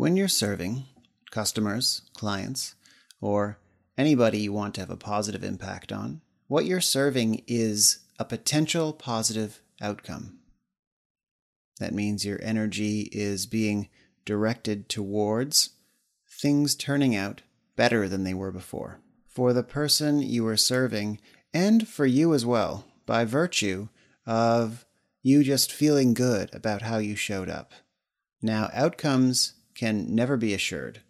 When you're serving customers, clients, or anybody you want to have a positive impact on, what you're serving is a potential positive outcome. That means your energy is being directed towards things turning out better than they were before. For the person you are serving, and for you as well, by virtue of you just feeling good about how you showed up. Now, outcomes can never be assured,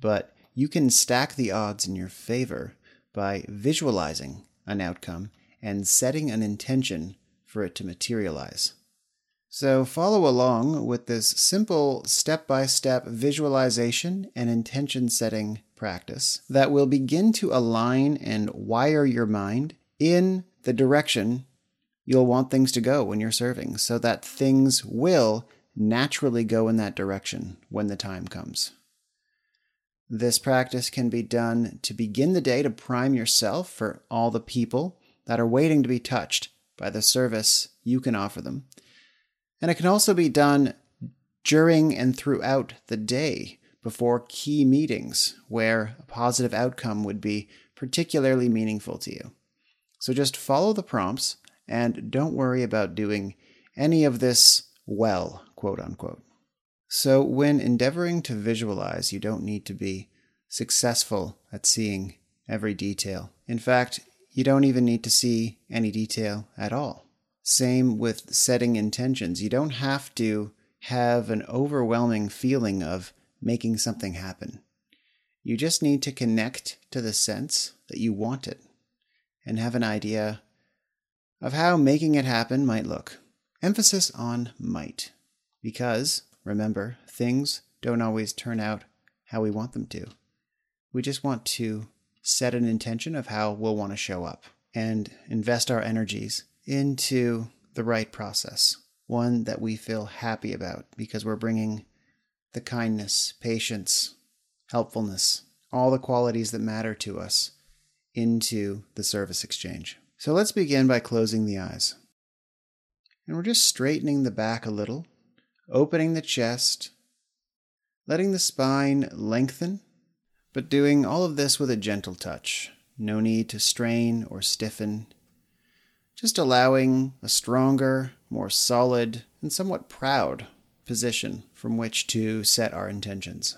but you can stack the odds in your favor by visualizing an outcome and setting an intention for it to materialize. So, follow along with this simple step by step visualization and intention setting practice that will begin to align and wire your mind in the direction you'll want things to go when you're serving so that things will naturally go in that direction when the time comes. This practice can be done to begin the day to prime yourself for all the people that are waiting to be touched by the service you can offer them. And it can also be done during and throughout the day before key meetings where a positive outcome would be particularly meaningful to you. So just follow the prompts and don't worry about doing any of this well, quote unquote. So, when endeavoring to visualize, you don't need to be successful at seeing every detail. In fact, you don't even need to see any detail at all. Same with setting intentions. You don't have to have an overwhelming feeling of making something happen. You just need to connect to the sense that you want it and have an idea of how making it happen might look. Emphasis on might. Because, remember, things don't always turn out how we want them to. We just want to set an intention of how we'll want to show up and invest our energies into the right process, one that we feel happy about because we're bringing the kindness, patience, helpfulness, all the qualities that matter to us into the service exchange. So let's begin by closing the eyes. And we're just straightening the back a little, opening the chest, letting the spine lengthen, but doing all of this with a gentle touch. No need to strain or stiffen. Just allowing a stronger, more solid, and somewhat proud position from which to set our intentions.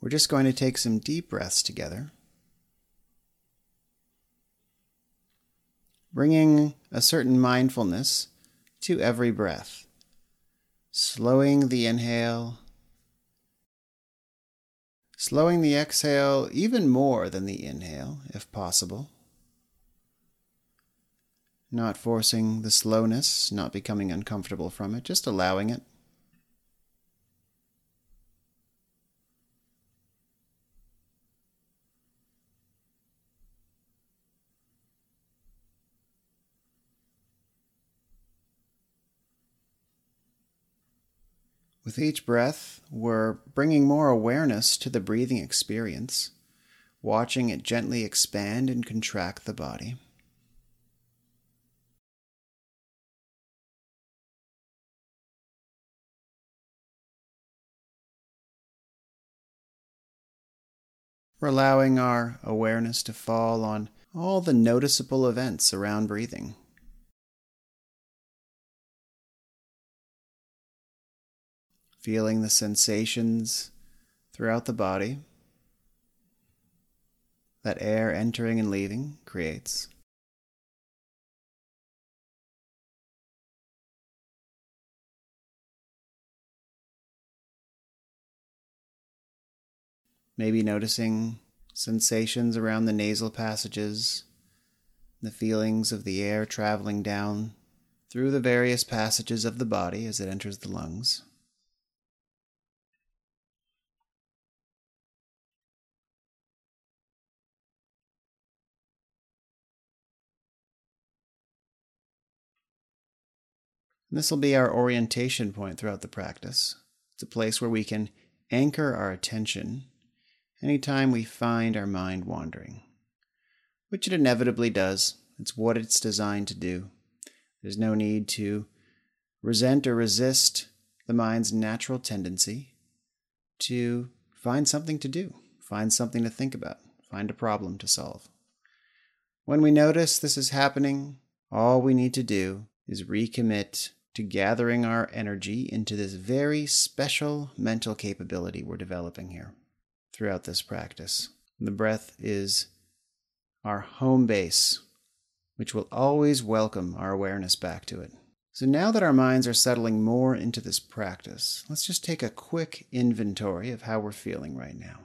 We're just going to take some deep breaths together. Bringing a certain mindfulness to every breath, slowing the inhale, slowing the exhale even more than the inhale, if possible. Not forcing the slowness, not becoming uncomfortable from it, just allowing it. With each breath, we're bringing more awareness to the breathing experience, watching it gently expand and contract the body. We're allowing our awareness to fall on all the noticeable events around breathing. Feeling the sensations throughout the body that air entering and leaving creates. Maybe noticing sensations around the nasal passages, the feelings of the air traveling down through the various passages of the body as it enters the lungs. This will be our orientation point throughout the practice. It's a place where we can anchor our attention anytime we find our mind wandering, which it inevitably does. It's what it's designed to do. There's no need to resent or resist the mind's natural tendency. to find something to do, find something to think about, find a problem to solve. When we notice this is happening, all we need to do is recommit to gathering our energy into this very special mental capability we're developing here throughout this practice. The breath is our home base, which will always welcome our awareness back to it. So now that our minds are settling more into this practice, let's just take a quick inventory of how we're feeling right now.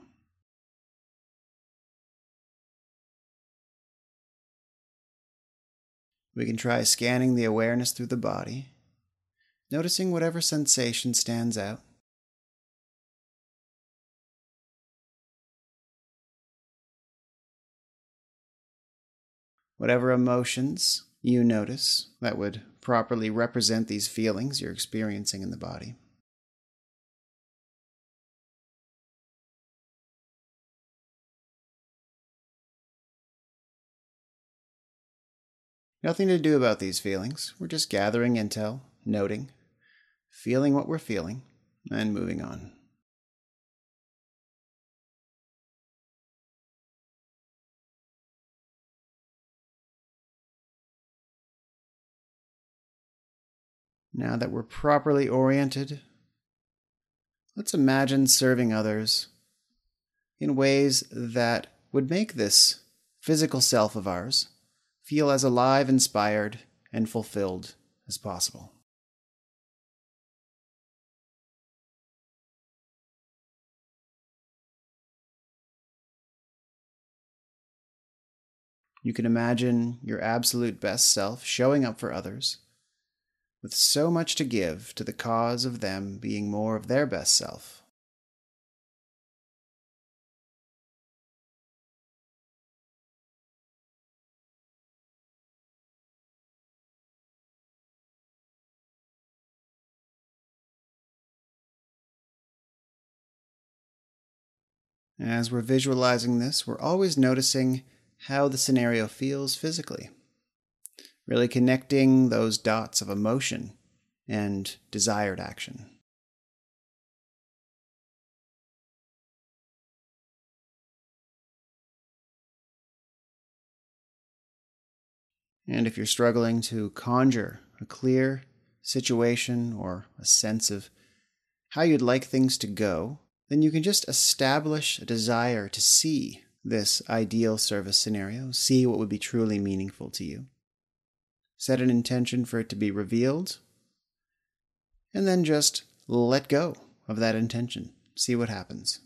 We can try scanning the awareness through the body, noticing whatever sensation stands out. Whatever emotions you notice that would properly represent these feelings you're experiencing in the body. Nothing to do about these feelings. We're just gathering intel, noting, feeling what we're feeling, and moving on. Now that we're properly oriented, let's imagine serving others in ways that would make this physical self of ours feel as alive, inspired, and fulfilled as possible. You can imagine your absolute best self showing up for others with so much to give to the cause of them being more of their best self. As we're visualizing this, we're always noticing how the scenario feels physically. Really connecting those dots of emotion and desired action. And if you're struggling to conjure a clear situation or a sense of how you'd like things to go, then you can just establish a desire to see this ideal service scenario, see what would be truly meaningful to you. Set an intention for it to be revealed, and then just let go of that intention. See what happens.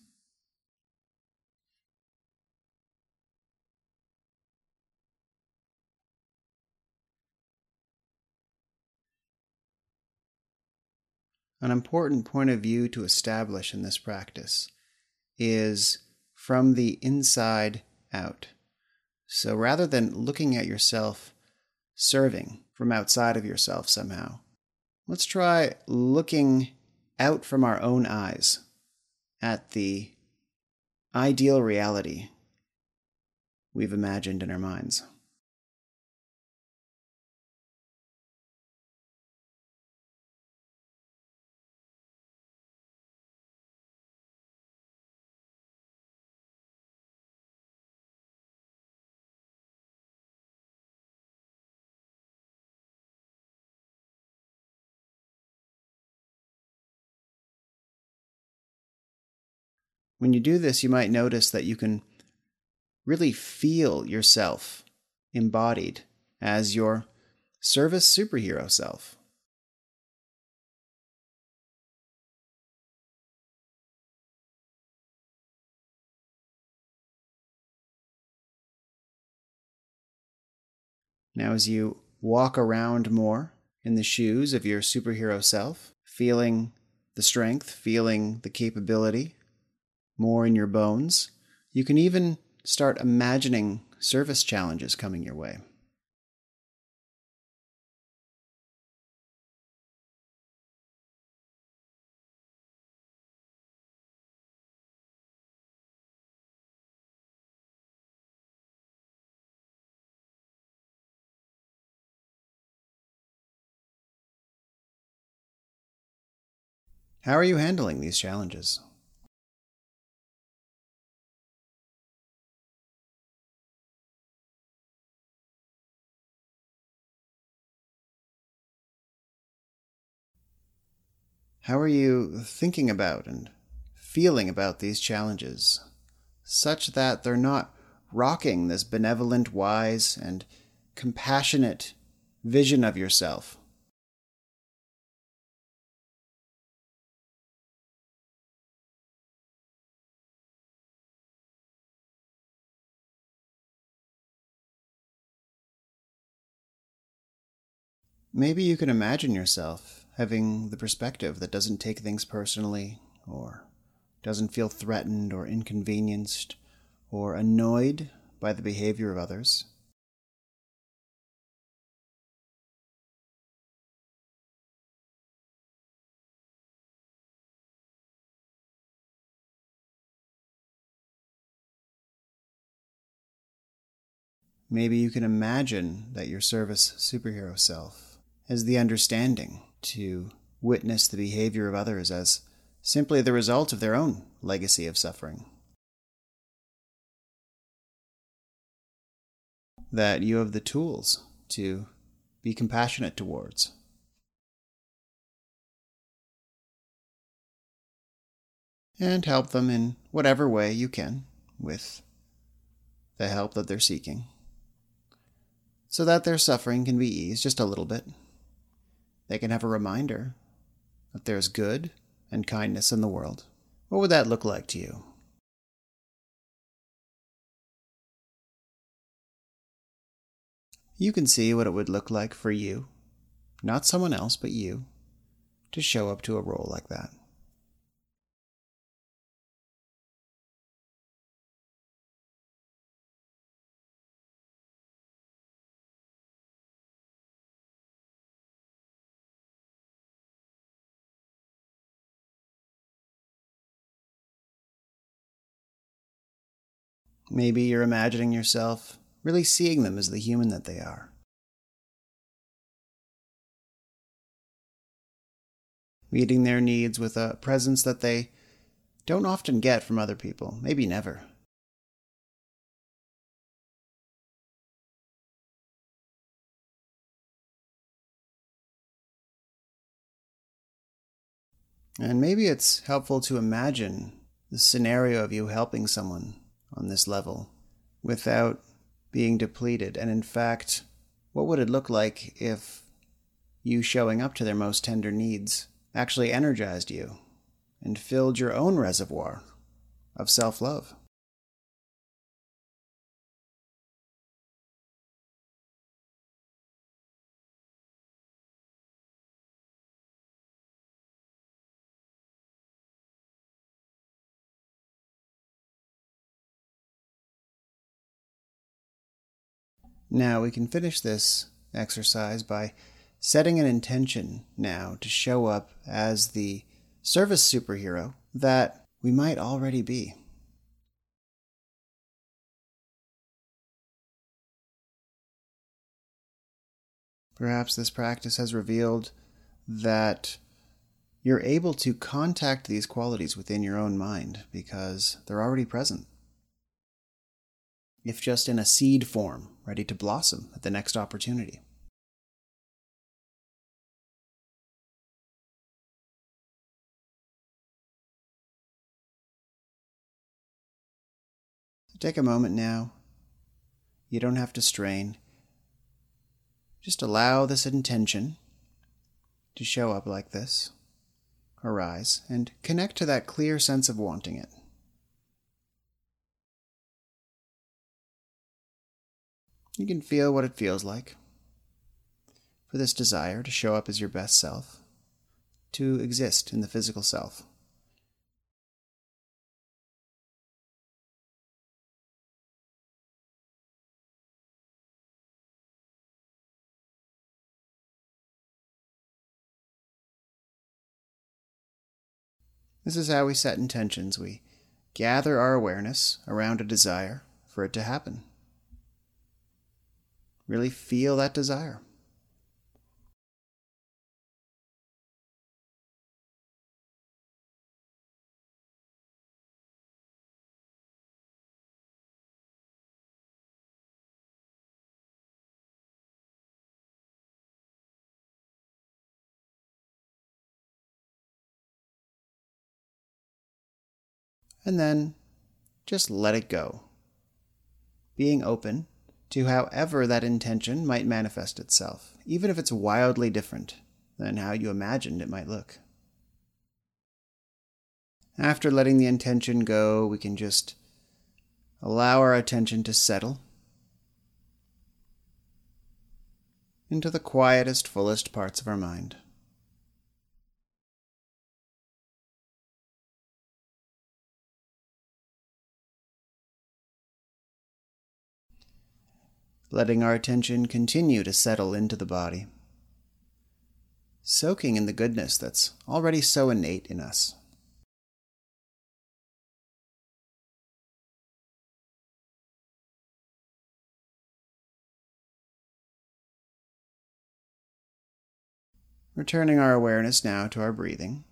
An important point of view to establish in this practice is from the inside out. So rather than looking at yourself serving from outside of yourself somehow, let's try looking out from our own eyes at the ideal reality we've imagined in our minds. When you do this, you might notice that you can really feel yourself embodied as your service superhero self. Now, as you walk around more in the shoes of your superhero self, feeling the strength, feeling the capability, more in your bones. You can even start imagining service challenges coming your way. How are you handling these challenges? How are you thinking about and feeling about these challenges, such that they're not rocking this benevolent, wise, and compassionate vision of yourself? Maybe you can imagine yourself having the perspective that doesn't take things personally or doesn't feel threatened or inconvenienced or annoyed by the behavior of others. Maybe you can imagine that your service superhero self as the understanding to witness the behavior of others as simply the result of their own legacy of suffering. That you have the tools to be compassionate towards. And help them in whatever way you can with the help that they're seeking, so that their suffering can be eased just a little bit they can have a reminder that there's good and kindness in the world. What would that look like to you? You can see what it would look like for you, not someone else, but you, to show up to a role like that. Maybe you're imagining yourself really seeing them as the human that they are. Meeting their needs with a presence that they don't often get from other people, maybe never. And maybe it's helpful to imagine the scenario of you helping someone on this level without being depleted. And in fact, what would it look like if you showing up to their most tender needs actually energized you and filled your own reservoir of self love? Now we can finish this exercise by setting an intention now to show up as the service superhero that we might already be. Perhaps this practice has revealed that you're able to contact these qualities within your own mind because they're already present if just in a seed form, ready to blossom at the next opportunity. Take a moment now. You don't have to strain. Just allow this intention to show up like this, arise, and connect to that clear sense of wanting it. You can feel what it feels like for this desire to show up as your best self, to exist in the physical self. This is how we set intentions. We gather our awareness around a desire for it to happen really feel that desire. and then just let it go. Being open to however that intention might manifest itself, even if it's wildly different than how you imagined it might look. After letting the intention go, we can just allow our attention to settle into the quietest, fullest parts of our mind. Letting our attention continue to settle into the body, soaking in the goodness that's already so innate in us. Returning our awareness now to our breathing.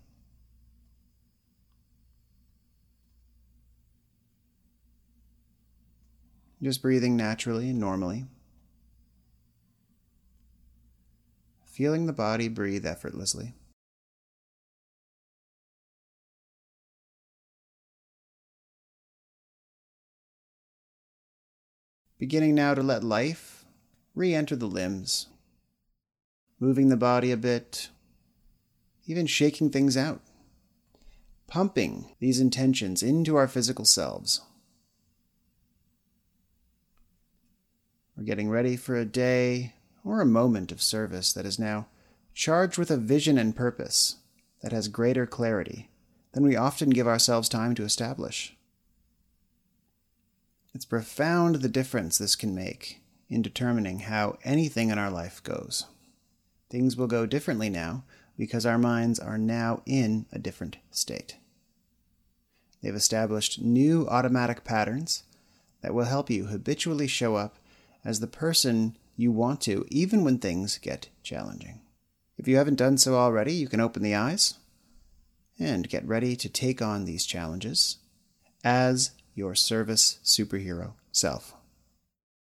Just breathing naturally and normally. Feeling the body breathe effortlessly. Beginning now to let life re enter the limbs, moving the body a bit, even shaking things out, pumping these intentions into our physical selves. We're getting ready for a day or a moment of service that is now charged with a vision and purpose that has greater clarity than we often give ourselves time to establish. It's profound the difference this can make in determining how anything in our life goes. Things will go differently now because our minds are now in a different state. They've established new automatic patterns that will help you habitually show up as the person you want to, even when things get challenging. If you haven't done so already, you can open the eyes and get ready to take on these challenges as your service superhero self.